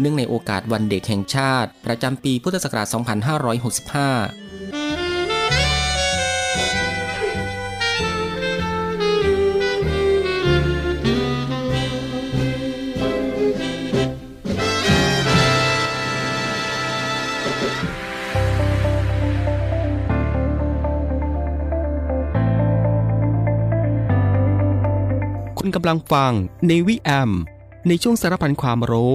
เนื่องในโอกาสวันเด็กแห่งชาติ ประจำปีพุทธศักราช 2565คุณกำลังฟังในวิแอม ในช่วงสารพันความรู้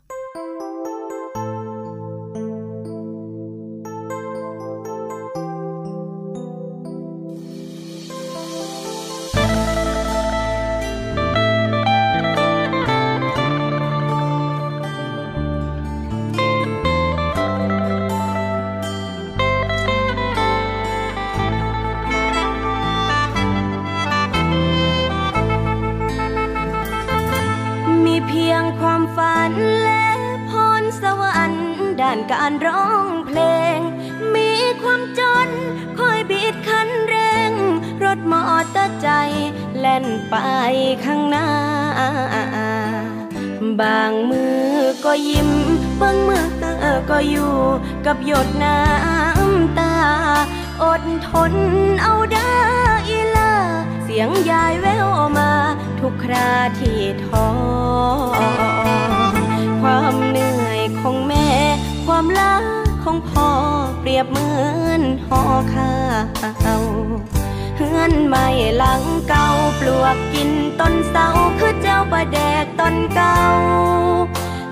ยบเหมือนห่อข้าวเฮือนใหม่หลังเก่าปลวกกินต้นเสาคือเจ้าประแดกต้นเก่า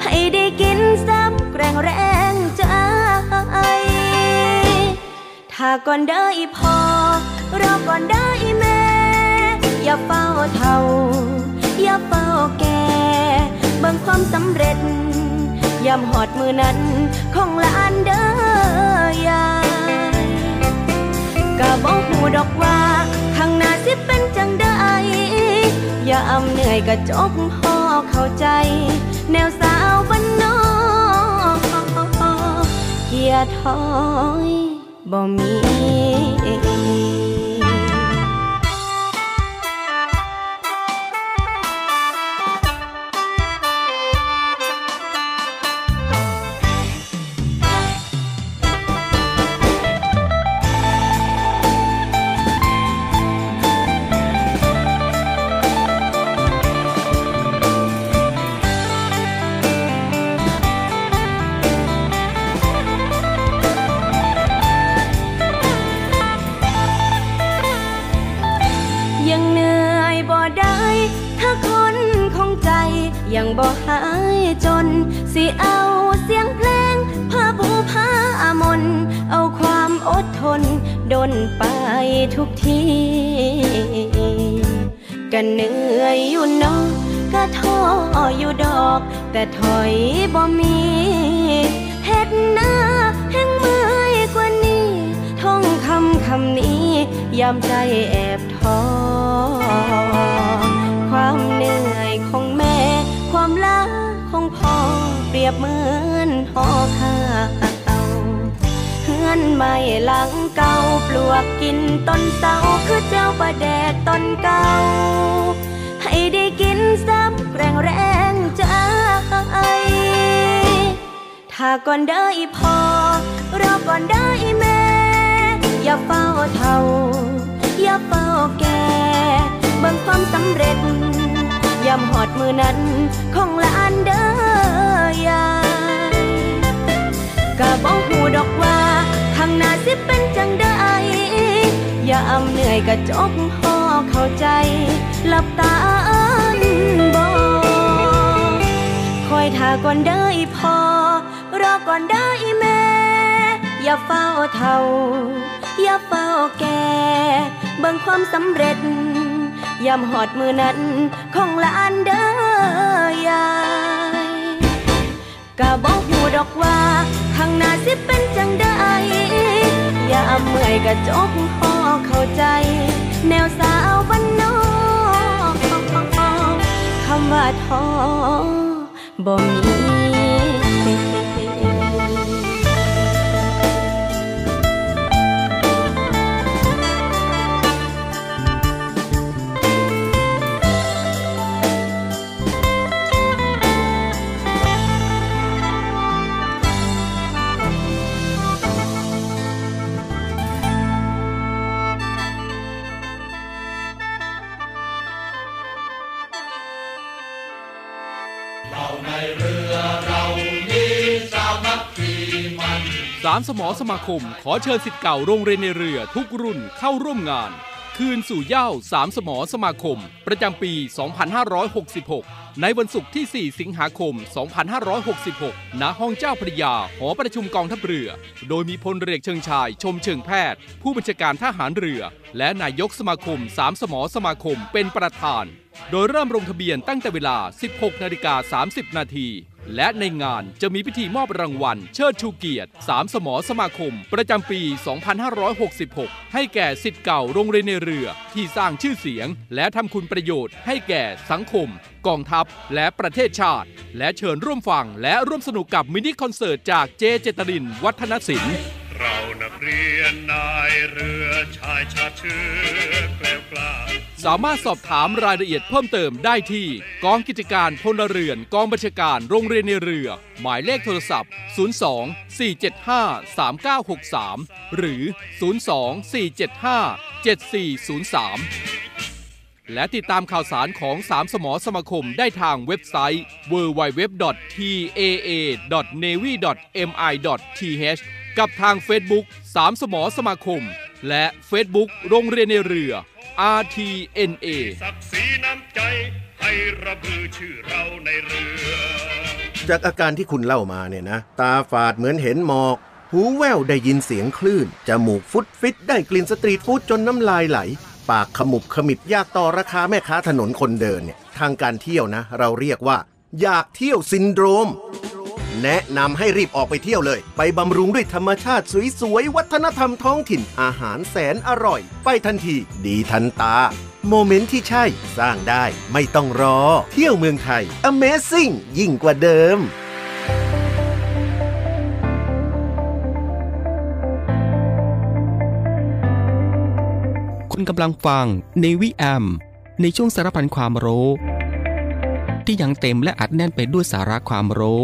ให้ได้กินซ้ำแกรงแรงใจถ้าก่อนได้พอรอก่อนได้แม่ อย่าเฝ้าเท่า อย่าเฝ้าแก่เบิ่งความสำเร็จยามหอดมือนั้นของลานเด้อ กะบอกหูดอกว่า ข้างหน้าสิเป็นจังได้อย่าอำเหนื่อยกะจบห่อเข้าใจ แนวสาวบ้านนอกเกียร์ถอยบ่มี แต่ถอยบ่มีเฮ็ดหน้าแห่งเมื่อยกว่านี้ท่องคำคำนี้ยามใจแอบท้อความเหนื่อยของแม่ ความล้าของพ่อเปรียบเหมือนหอข้าเฮือนใหม่หลังเก่าปลวกกินต้นเสาคือเจ้าประแดกต้นเก่า ให้ได้กินซ้ำแรงแรง ใจถ้าก่อนได้พอรอก่อนได้แม่ อย่าเฝ้าเท่า อย่าเฝ้าแก่เบิ่งความสำเร็จยามหอดมือนั้นของลานเด้อยายกะบอกหูดอกว่าข้างหน้าสิเป็นจังได้อย่าอำเหนื่อยกะจกห่อเข้าใจหลับตาอ่านบอ คอยท่าก่อนได้พอ รอก่อนได้แม่ อย่าเฝ้าเท่า อย่าเฝ้าแก่เบิ่งความสำเร็จยามหอดมือนั้นของลานเด้อยายกะบอกหูดอกว่า ข้างหน้าสิเป็นจังได้อย่าเมื่อยกะจกห่อเข้าใจ แนวสาวบ้านนอกคำว่าท้อ บ่มีามสมอสมาคม ขอเชิญสิทธิ์เก่าโรงเรียนในเรือทุกรุ่นเข้าร่วมงาน คืนสู่เย้าสามสมอสมาคม ประจำปี 2566 ในวันศุกร์ที่ 4 สิงหาคม 2566 ณ ห้องเจ้าพระยา หอประชุมกองทัพเรือ โดยมีพลเรือเชิงชาย ชมเชิงแพทย์ ผู้บัญชาการทหารเรือ และนายกสมาคมสามสมอสมาคมเป็นประธาน โดยเริ่มลงทะเบียนตั้งแต่เวลา 16 นาฬิกา 30 นาที และในงานจะมีพิธีมอบรางวัล เชิดชูเกียรติสามสมอสมาคม ประจำปี 2566 ให้แก่สิทธิ์เก่าโรงเรียนในเรือ ที่สร้างชื่อเสียง และทำคุณประโยชน์ให้แก่สังคม กองทัพ และประเทศชาติ และเชิญร่วมฟังและร่วมสนุกกับมินิคอนเสิร์ตจากเจเจตริน วัฒนศิลป์ เรานักเรียนนายเรือชายชาเชื้อแกล้วกล้าสามารถสอบถามรายละเอียดเพิ่มเติมได้ที่ กองกิจการพลเรือนกองบัญชาการโรงเรียนในเรือ หมายเลขโทรศัพท์ 02 475 3963 หรือ 02 475 7403 และติดตามข่าวสารของสามสมอสมาคมได้ทางเว็บไซต์ www.taa.navy.mi.th กับทาง Facebook สามสมอสมาคม และ Facebook โรงเรียนในเรือ RTNA ศักดิ์ศรีน้ำใจให้ระบือชื่อเราในเรือ จากอาการที่คุณเล่ามาเนี่ยนะ ตาฝาดเหมือนเห็นหมอก หูแว่วได้ยินเสียงคลื่น จมูกฟุดฟิตได้กลิ่นสตรีทฟู้ดจนน้ำลายไหล ปากขมุบขมิบอยากต่อราคาแม่ค้าถนนคนเดินเนี่ย ทางการเที่ยวนะ เราเรียกว่า อยากเที่ยวซินโดรม แนะนำให้รีบออกไปเที่ยวเลย ไปบำรุงด้วยธรรมชาติสวยๆ วัฒนธรรมท้องถิ่น อาหารแสนอร่อย ไปทันที ดีทันตา โมเมนต์ที่ใช่สร้างได้ ไม่ต้องรอ เที่ยวเมืองไทย Amazing ยิ่งกว่าเดิมคุณกำลังฟังในวิแอม ในช่วงสารพันความรู้ ที่ยังเต็มและอัดแน่นไปด้วยสาระความรู้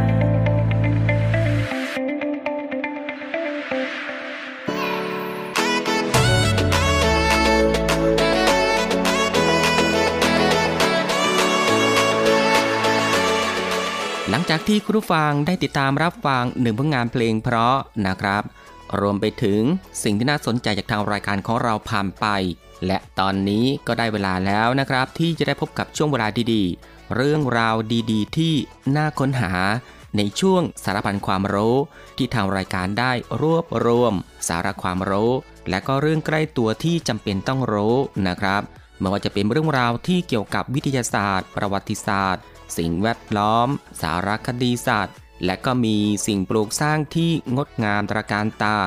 งจากที่คุณผู้ฟังได้ติดตามรับฟังหนึ่งผลงานเพลงเพราะนะครับ รวมไปถึงสิ่งที่น่าสนใจจากทางรายการของเราผ่านไป และตอนนี้ก็ได้เวลาแล้วนะครับ ที่จะได้พบกับช่วงเวลาดีๆ เรื่องราวดีๆ ที่น่าค้นหา ในช่วงสารพันความรู้ ที่ทางรายการได้รวบรวม สาระความรู้ และก็เรื่องใกล้ตัวที่จำเป็นต้องรู้นะครับไม่ว่าจะเป็นเรื่องราวที่เกี่ยวกับวิทยาศาสตร์ ประวัติศาสตร์ สิ่งแวดล้อม สารคดีศาสตร์และก็มีสิ่งปลูกสร้างที่งดงามตระการตา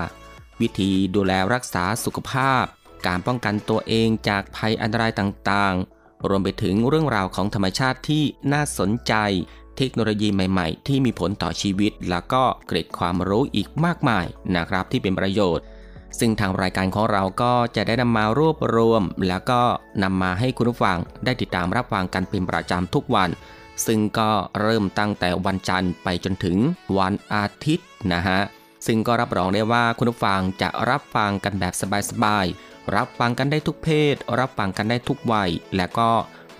วิธีดูแลรักษาสุขภาพ การป้องกันตัวเองจากภัยอันตรายต่างๆ รวมไปถึงเรื่องราวของธรรมชาติที่น่าสนใจ เทคโนโลยีใหม่ๆ ที่มีผลต่อชีวิต แล้วก็เกร็ดความรู้อีกมากมายนะครับที่เป็นประโยชน์ซึ่งทางรายการของเราก็จะได้นำมารวบรวม แล้วก็นำมาให้คุณผู้ฟังได้ติดตามรับฟังกันเป็นประจำทุกวัน ซึ่งก็เริ่มตั้งแต่วันจันทร์ไปจนถึงวันอาทิตย์นะฮะ ซึ่งก็รับรองได้ว่าคุณผู้ฟังจะรับฟังกันแบบสบายๆ รับฟังกันได้ทุกเพศ รับฟังกันได้ทุกวัย และก็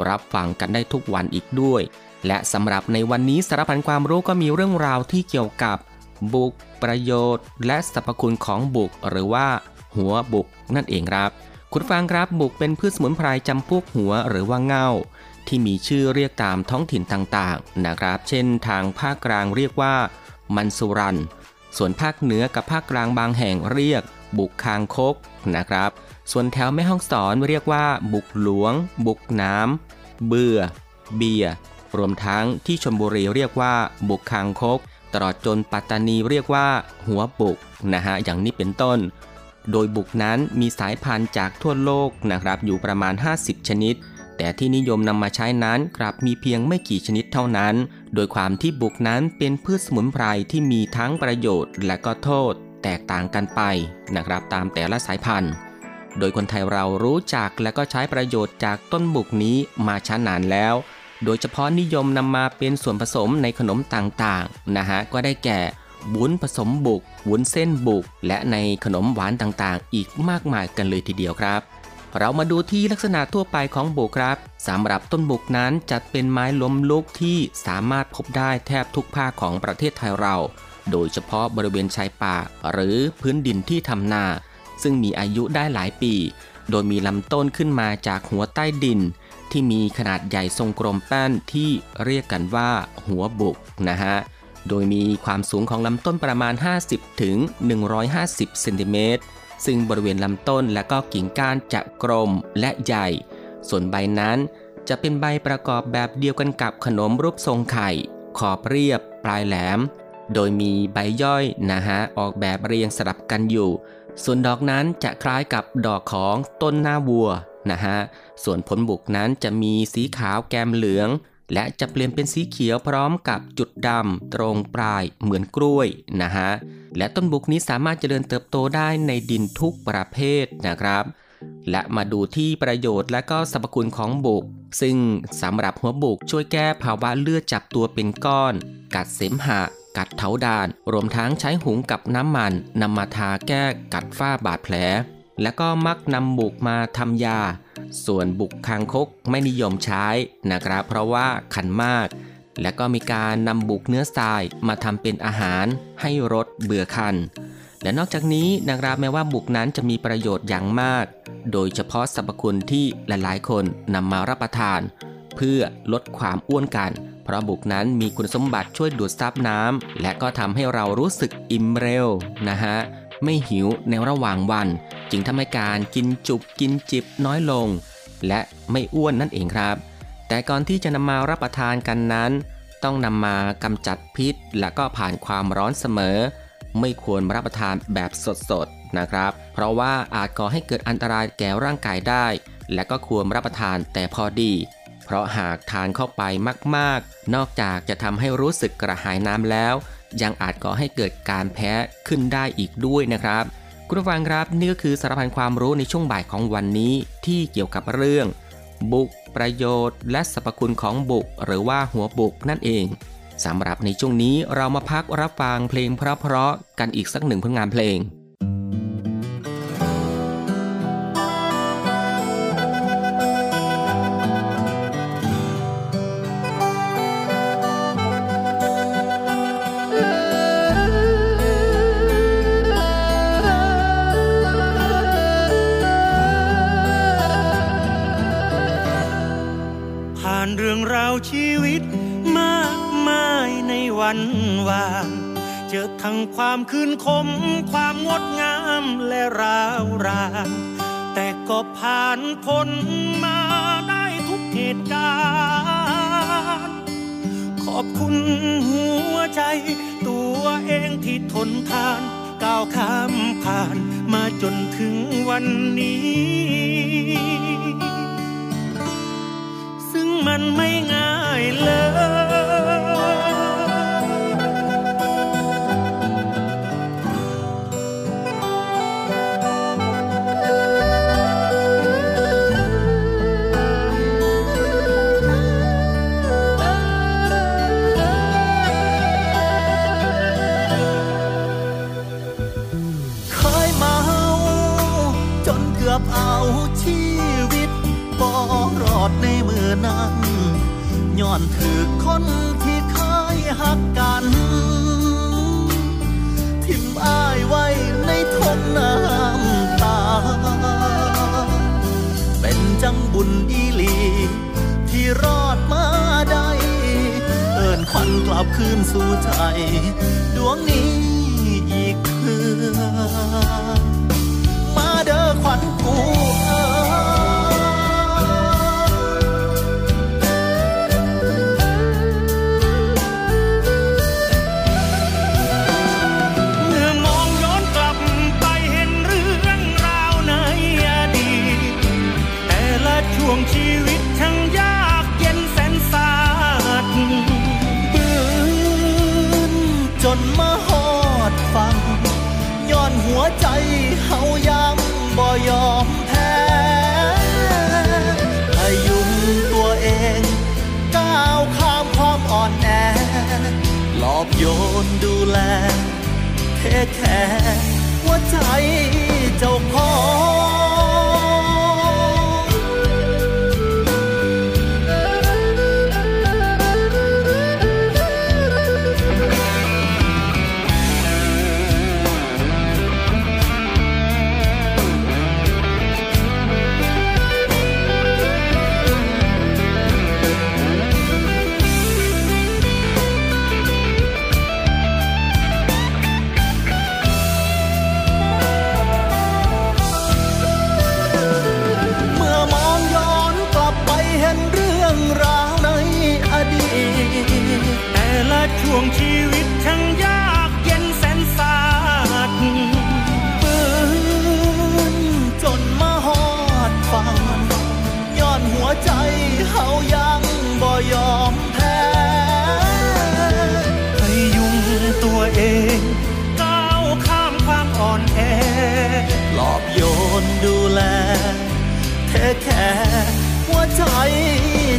รับฟังกันได้ทุกวันอีกด้วย และสำหรับในวันนี้สารพันความรู้ก็มีเรื่องราวที่เกี่ยวกับ บุก ประโยชน์ และสรรพคุณของบุก หรือว่าหัวบุกนั่นเองครับ คุณฟังครับบุกเป็นพืชสมุนไพรจำพวกหัวหรือว่าเง่า ที่มีชื่อเรียกตามท้องถิ่นต่างๆนะครับ เช่น ทางภาคกลางเรียกว่า มันสุรัน ส่วนภาคเหนือกับภาคกลางบางแห่งเรียก บุกคางคกนะครับ ส่วนแถวแม่ห้องสอนเรียกว่า บุกหลวง บุกน้ำเบื่อ เบียร์รวมทั้งที่ชลบุรีเรียกว่า บุกคางคก ตลอดจนปัตตานีเรียกว่า หัวบุกนะฮะอย่างนี้เป็นต้น โดยบุกนั้นมีสายพันธุ์จากทั่วโลกนะครับ อยู่ประมาณ 50 ชนิด แต่ที่นิยมนำมาใช้นั้นกลับมีเพียงไม่กี่ชนิดเท่านั้น โดยความที่บุกนั้นเป็นพืชสมุนไพรที่มีทั้งประโยชน์และก็โทษ แตกต่างกันไปนะครับตามแต่ละสายพันธุ์ โดยคนไทยเรารู้จักและก็ใช้ประโยชน์จากต้นบุกนี้มาช้านานแล้ว โดยเฉพาะนิยมนำมาเป็นส่วนผสมในขนมต่างๆนะฮะก็ได้แก่วุ้นผสมบุกวุ้นเส้นบุก และในขนมหวานต่างๆ อีกมากมายกันเลยทีเดียวครับ เรามาดูที่ลักษณะทั่วไปของบุกครับสำหรับต้นบุกนั้นจัดเป็นไม้ล้มลุกที่สามารถพบได้แทบทุกภาคของประเทศไทยเรา โดยเฉพาะบริเวณชายป่า หรือพื้นดินที่ทำนา ซึ่งมีอายุได้หลายปี โดยมีลำต้นขึ้นมาจากหัวใต้ดิน ที่มีขนาดใหญ่ทรงกลมแป้นที่เรียกกันว่าหัวบุกนะฮะ โดยมีความสูงของลำต้นประมาณ 50ถึง150เซนติเมตร ซึ่งบริเวณลำต้นและก็กิ่งก้านจะกลมและใหญ่ ส่วนใบนั้นจะเป็นใบประกอบแบบเดียวกันกับขนมรูปทรงไข่ ขอบเรียบ ปลายแหลม โดยมีใบย่อยนะฮะออกแบบเรียงสลับกันอยู่ ส่วนดอกนั้นจะคล้ายกับดอกของต้นหน้าวัวนะฮะ ส่วนผลบุกนั้นจะมีสีขาวแกมเหลือง และจะเปลี่ยนเป็นสีเขียวพร้อมกับจุดดำตรงปลายเหมือนกล้วยนะฮะ และต้นบุกนี้สามารถเจริญเติบโตได้ในดินทุกประเภทนะครับ และมาดูที่ประโยชน์และก็สรรพคุณของบุก ซึ่งสำหรับหัวบุกช่วยแก้ภาวะเลือดจับตัวเป็นก้อน กัดเสมหะ กัดเถาดาน รวมทั้งใช้หุงกับน้ำมันนำมาทาแก้กัดฝ้าบาดแผล และก็มักนำบุกมาทำยา ส่วนบุกคางคกไม่นิยมใช้นะครับ เพราะว่าคันมาก และก็มีการนำบุกเนื้อทรายมาทำเป็นอาหารให้รสเบื่อคัน และนอกจากนี้นะครับแม้ว่าบุกนั้นจะมีประโยชน์อย่างมาก โดยเฉพาะสรรพคุณที่หลายๆ คนนำมารับประทาน เพื่อลดความอ้วนกัน เพราะบุกนั้นมีคุณสมบัติช่วยดูดซับน้ำและก็ทำให้เรารู้สึกอิ่มเร็วนะฮะ ไม่หิวในระหว่างวัน จึงทำให้การกินจุบกินจิบน้อยลง และไม่อ้วนนั่นเองครับ แต่ก่อนที่จะนำมารับประทานกันนั้น ต้องนำมากำจัดพิษ และก็ผ่านความร้อนเสมอ ไม่ควรรับประทานแบบสดๆนะครับ เพราะว่าอาจก่อให้เกิดอันตรายแก่ร่างกายได้ และก็ควรรับประทานแต่พอดีเพราะหากทานเข้าไปมาก ๆ นอกจากจะทำให้รู้สึกกระหายน้ำแล้ว ยังอาจก่อให้เกิดการแพ้ขึ้นได้อีกด้วยนะครับ คุณผู้ฟังครับนี่ก็คือสารพันความรู้ในช่วงบ่ายของวันนี้ที่เกี่ยวกับเรื่อง บุก ประโยชน์ และสรรพคุณของบุก หรือว่าหัวบุกนั่นเองสำหรับในช่วงนี้เรามาพักรับฟังเพลงเพราะๆกันอีกสักหนึ่งผลงานเพลง วันวาน เจอทั้งความคืนคม ความงดงามและราวรานแต่ก็ผ่านพ้นมาได้ทุกเหตุการณ์ ขอบคุณหัวใจ ตัวเองที่ทนทาน ก้าวข้ามผ่านมาจนถึงวันนี้ ซึ่งมันไม่ง่ายเลย อบเอาชีวิตบ่รอดในมือนั้นย้อนถือคนที่เคยหักกัน ทิมอ้ายไว้ในทงน้ำตา เป็นจังบุญอีหลี ที่รอดมาได้ เอินควันกลับคืนสู่ใจ ดวงนี้อีกเพื่อ ขวัญกูเอ๋เมื่อมองย้อนกลับไปเห็นเรื่องราวในอดีตแต่ละช่วงชีวิตช่างยากเย็นแสนสาหัสปืนจนมาหอดฟังย้อนหัวใจ โยนดูแลเทแค่หัวใจเจ้าของ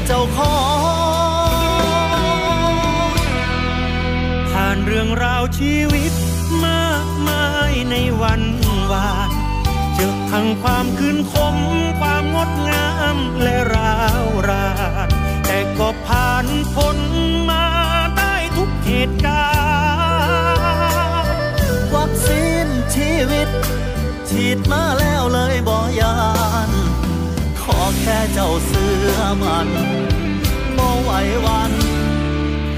เจ้าของผ่านเรื่องราวชีวิตมากมายในวันวานเจอทั้งความคืนคม ความงดงามและราวรานแต่ก็ผ่านพ้นมาได้ทุกเหตุการณ์วัคซีนชีวิต ฉีดมาแล้วเลยบอยา แค่เจ้าเสือมันบ่ไหววัน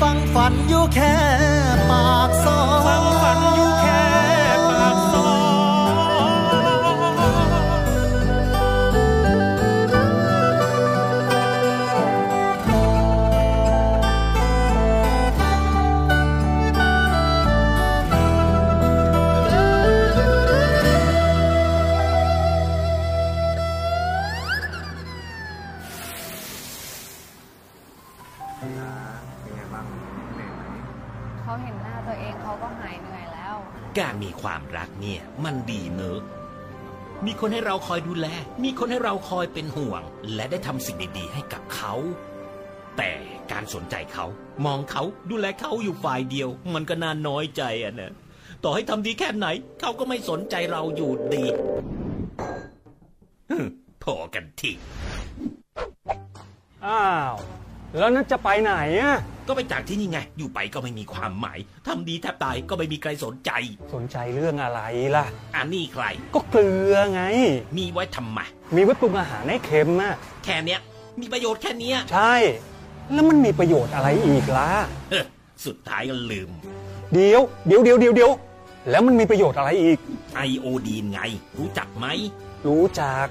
ฟังฝันอยู่แค่ปากซอฟังฝันอยู่แค่ เนี่ยมันดีเนอะมีคนให้เราคอยดูแล มีคนให้เราคอยเป็นห่วง และได้ทำสิ่งดีๆให้กับเขา แต่การสนใจเขา มองเขาดูแลเขาอยู่ฝ่ายเดียว มันก็น่าน้อยใจอะนะ ต่อให้ทำดีแค่ไหน เขาก็ไม่สนใจเราอยู่ดีพอกันทีอ้าว แล้วนั่นจะไปไหนอะ ก็ไปจากที่นี่ไง อยู่ไปก็ไม่มีความหมายทำดีแทบตายก็ไม่มีใครสนใจ สนใจเรื่องอะไรล่ะ อันนี้ใคร ก็เกลือไง มีไว้ทำไมมีไว้ปรุงอาหารให้เค็มอะแค่เนี้ย มีประโยชน์แค่เนี้ย ใช่ แล้วมันมีประโยชน์อะไรอีกล่ะสุดท้ายก็ลืม เดี๋ยวเดี๋ยวเดี๋ยวเดี๋ยวเดี๋ยวแล้วมันมีประโยชน์อะไรอีก ไอโอดีนไง รู้จักไหม รู้จัก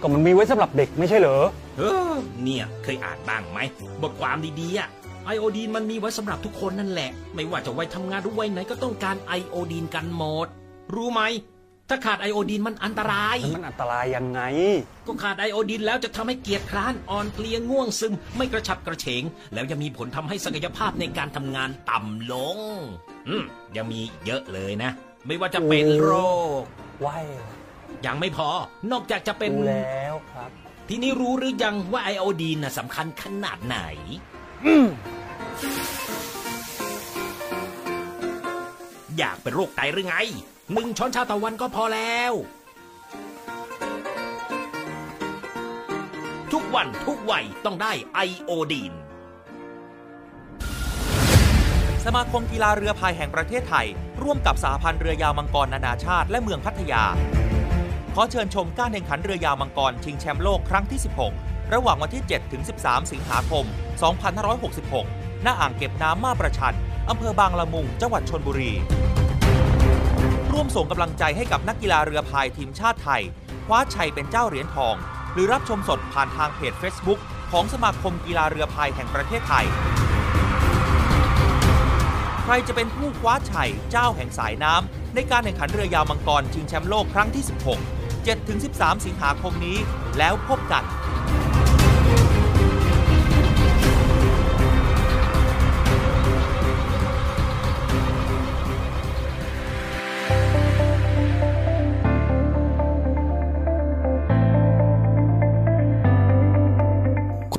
ก็มันมีไว้สำหรับเด็กไม่ใช่เหรอ เออเนี่ยเคยอ่านบ้างไหม บทความดีๆอะ ไอโอดีนมันมีไว้สำหรับทุกคนนั่นแหละ ไม่ว่าจะไว้ทำงานหรือไว้ไหนก็ต้องการไอโอดีนกันหมด รู้ไหม ถ้าขาดไอโอดีนมันอันตราย มันอันตรายยังไง ก็ขาดไอโอดีนแล้วจะทำให้เกียร์คร้านอ่อนเพลียง่วงซึม ไม่กระฉับกระเฉง แล้วยังมีผลทำให้ศักยภาพในการทำงานต่ำลง อืมยังมีเยอะเลยนะ ไม่ว่าจะเป็นโรคว้ยังไม่พอ นอกจากจะเป็นแล้วครับ ทีนี้รู้หรือยังว่าไอโอดีนสำคัญขนาดไหน อยากเป็นโรคไตหรือไงหนึ่งช้อนชาต่อวันก็พอแล้ว ทุกวันทุกวัยต้องได้ไอโอดีน สมาคมกีฬาเรือพายแห่งประเทศไทย ร่วมกับสหพันธ์เรือยาวมังกรนานาชาติ และเมืองพัทยา ขอเชิญชมการแข่งขันเรือยาวมังกรชิงแชมป์โลกครั้งที่ 16 ระหว่างวันที่ 7 ถึง 13 สิงหาคม 2566 ณ อ่างเก็บน้ำมาประชัน อำเภอบางละมุง จังหวัดชนบุรี ร่วมส่งกำลังใจให้กับนักกีฬาเรือพายทีมชาติไทย คว้าชัยเป็นเจ้าเหรียญทอง หรือรับชมสดผ่านทางเพจ Facebook ของสมาคมกีฬาเรือพายแห่งประเทศไทย ใครจะเป็นผู้คว้าชัยเจ้าแห่งสายน้ำในการแข่งขันเรือยาวมังกรชิงแชมป์โลกครั้งที่ 16 7-13 สิงหาคมนี้ แล้วพบกัน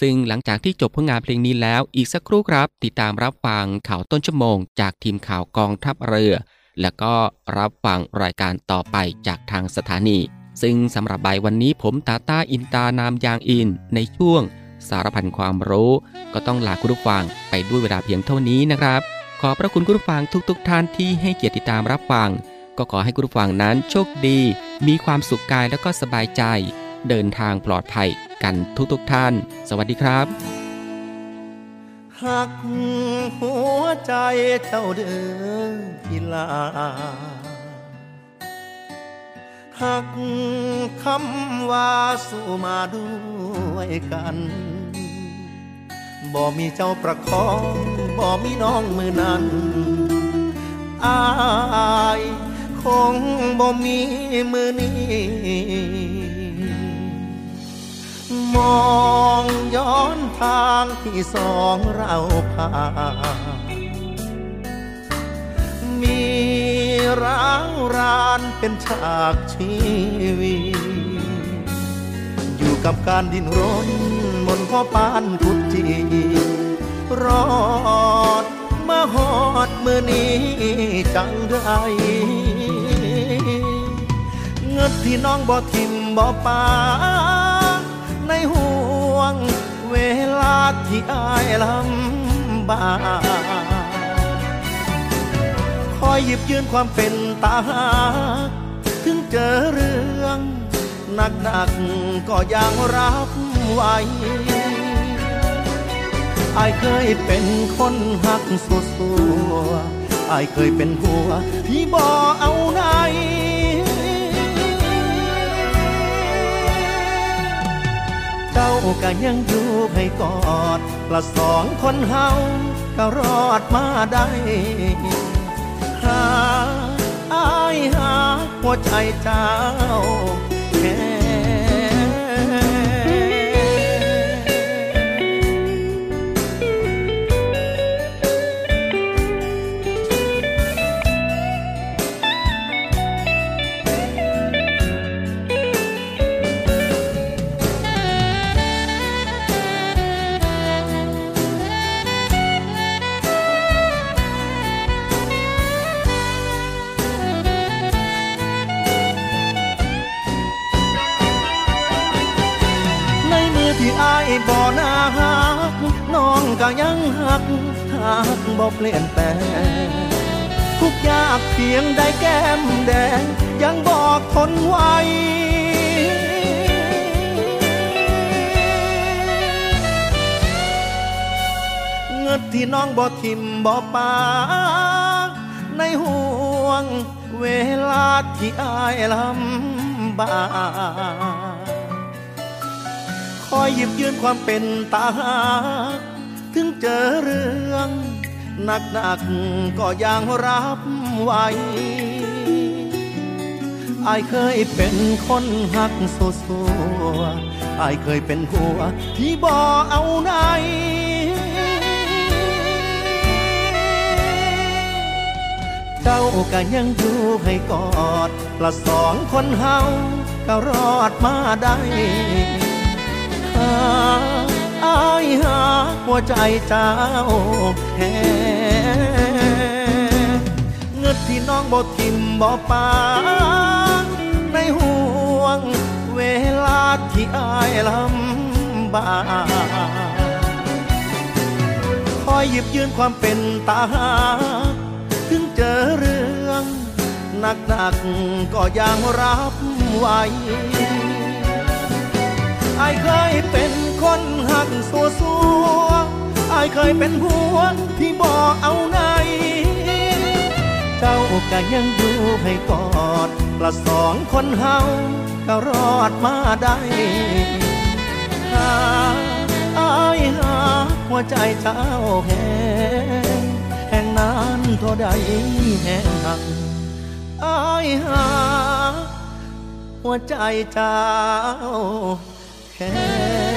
ซึ่งหลังจากที่จบผลงานเพลงนี้แล้วอีกสักครู่ครับ ติดตามรับฟังข่าวต้นชั่วโมง จากทีมข่าวกองทัพเรือ แล้วก็รับฟังรายการต่อไปจากทางสถานี ซึ่งสำหรับใบวันนี้ผมตาต้าอินตานามยางอิน ในช่วง สารพันความรู้ ก็ต้องลาคุณผู้ฟังไปด้วยเวลาเพียงเท่านี้นะครับ ขอพระคุณคุณผู้ฟังทุกๆทท่านที่ให้เกียรติติดตามรับฟัง ก็ขอให้คุณผู้ฟังนั้นโชคดี มีความสุขกายแล้วก็สบายใจ เดินทางปลอดภัยกันทุกๆทท่าน สวัสดีครับ หักหัวใจเจ้าเดินทีลาหักคำว่าสู้มาด้วยกันบ่มีเจ้าประคองบ่มีน้องมือนั้นอายคงบ่มีมือนี้ มองย้อนทางที่สองเราผ่านมีร้าวรานเป็นฉากชีวิตอยู่กับการดิ้นรนบนพ่อปานกุดจีรอดมาหอดมือนี้จังได้เงินที่น้องบ่ทิมบ่ปา ในห่วง เวลาที่อายลำบากคอยหยิบยืนความเป็นตาหา ถึงเจอเรื่องหนักหนักๆก็ยังรับไหวอายเคยเป็นคนหักสัวสัวอายเคยเป็นหัวที่บ่เอาไหน เจ้าก็ยังอยู่ให้กอดละสองคนเฮาก็รอดมาได้หาอายหาหัวใจเจ้าแค่ บ่นาหักน้องก็ยังหักหักบ่เปลี่ยนแปลงทุกยากเพียงได้แก้มแดง ยังบอกทนไว้เงินที่น้องบ่ทิมบ่ปาในห่วงเวลาที่อายลำบาก อยหยิบยืนความเป็นตาหากถึงเจอเรื่องหนักหนักก็ยังรับไหว้อายเคยเป็นคนหักสัวสัวๆอายเคยเป็นหัวที่บ่เอาไหนเจ้าก็ยังอยู่ให้กอดละสองคนเฮาก็รอดมาได้ อายหาหัวใจเจ้าแค่เงินที่น้องบ่ทิมบ่ปาในห่วงเวลาที่อายลำบากคอยหยิบยืนความเป็นตาหากถึงเจอเรื่องหนักหนักก็ยังรับไว้ อายเคยเป็นคนหักสัวสัวอายเคยเป็นหัวที่บ่เอาไหน เจ้าก็ยังอยู่ให้กอดละสองคนเฮาก็รอดมาได้หาอายหาหัวใจเจ้าแห้งแห่งนานเท่าใดแห่งหักอายหาหัวใจเจ้า แค่